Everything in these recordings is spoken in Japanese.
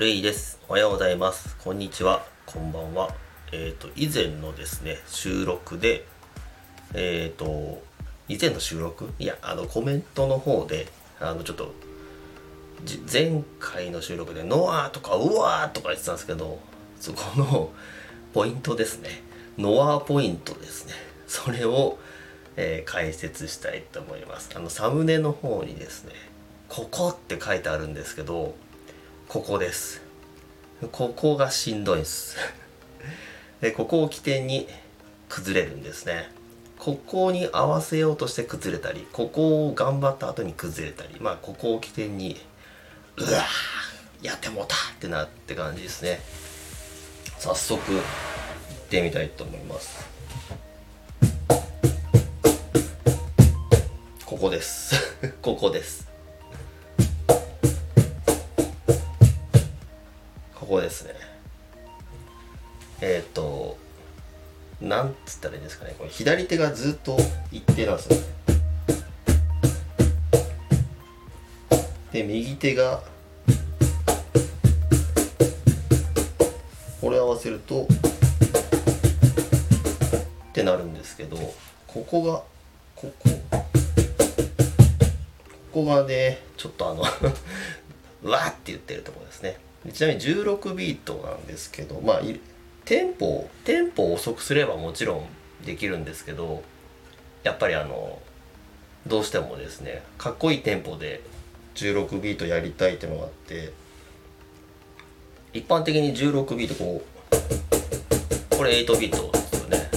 ルイです。おはようございます。こんにちは。こんばんは。えっ、と、以前のですね、収録で、えっ、と、以前の収録？いや、あの、コメントの方で、あの、ちょっと、前回の収録で、ノアとか、うわーとか言ってたんですけど、そこのポイントですね。ノアポイントですね。それを、えー解説したいと思います。あの、サムネの方にですね、ここって書いてあるんですけど、ここです。ここがしんどいです。で、ここを起点に崩れるんですね。ここに合わせようとして崩れたり、ここを頑張った後に崩れたり、まあ、ここを起点に、うわーやってもうたってなって感じですね。早速、行ってみたいと思います。ここです。ここです。ですね。えっ、と、なんつったらいいんですかね。これ左手がずっと一定なんですよ。で、右手が、これ合わせると、ってなるんですけど、ここが、ここ、ここがね、ちょっとあの わーって言ってるところですね。ちなみに16ビートなんですけど、まあ、テンポ、テンポを遅くすればもちろんできるんですけど、やっぱりあの、どうしてもですね、かっこいいテンポで16ビートやりたいっていうのがあって、一般的に16ビートこう、これ8ビートですよね。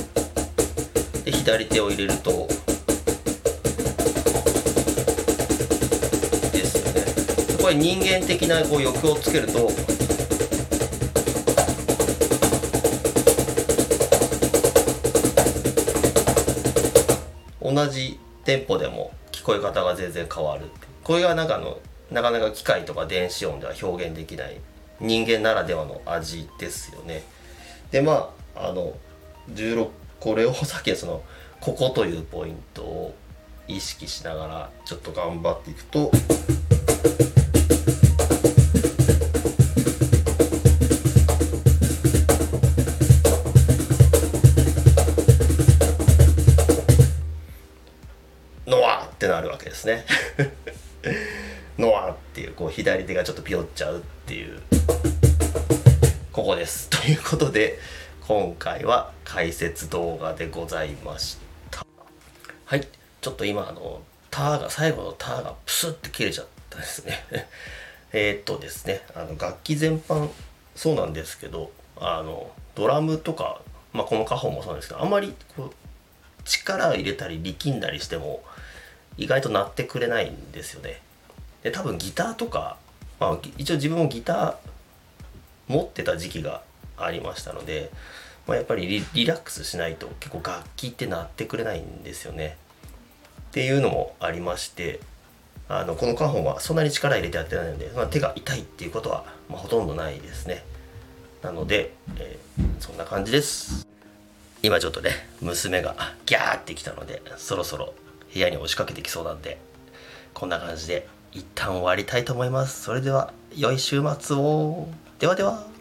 で、左手を入れると、これ人間的なこう欲をつけると、同じテンポでも聞こえ方が全然変わる。これがなんかあのなかなか機械とか電子音では表現できない人間ならではの味ですよね。でまああの16これをさっきそのここというポイントを意識しながらちょっと頑張っていくとってなるわけですね。ノアっていうこう左手がちょっとピヨっちゃうっていう。ここです。ということで今回は解説動画でございました。はい。ちょっと今あのターが最後のターがプスって切れちゃったですね。えっとですね。あの楽器全般そうなんですけどあのドラムとか、まあ、このカホンもそうなんですけどあんまりこう力を入れたり力んだりしても意外と鳴ってくれないんですよね。で多分ギターとか、まあ、一応自分もギター持ってた時期がありましたので、まあ、やっぱりリラックスしないと結構楽器って鳴ってくれないんですよね。っていうのもありましてあのこのカホンはそんなに力入れてやってないので、まあ、手が痛いっていうことは、ま、ほとんどないですね。なので、えーそんな感じです。今ちょっとね娘がギャーってきたのでそろそろ部屋に押しかけてきそうなんでこんな感じで一旦終わりたいと思います。それでは良い週末を。ではでは。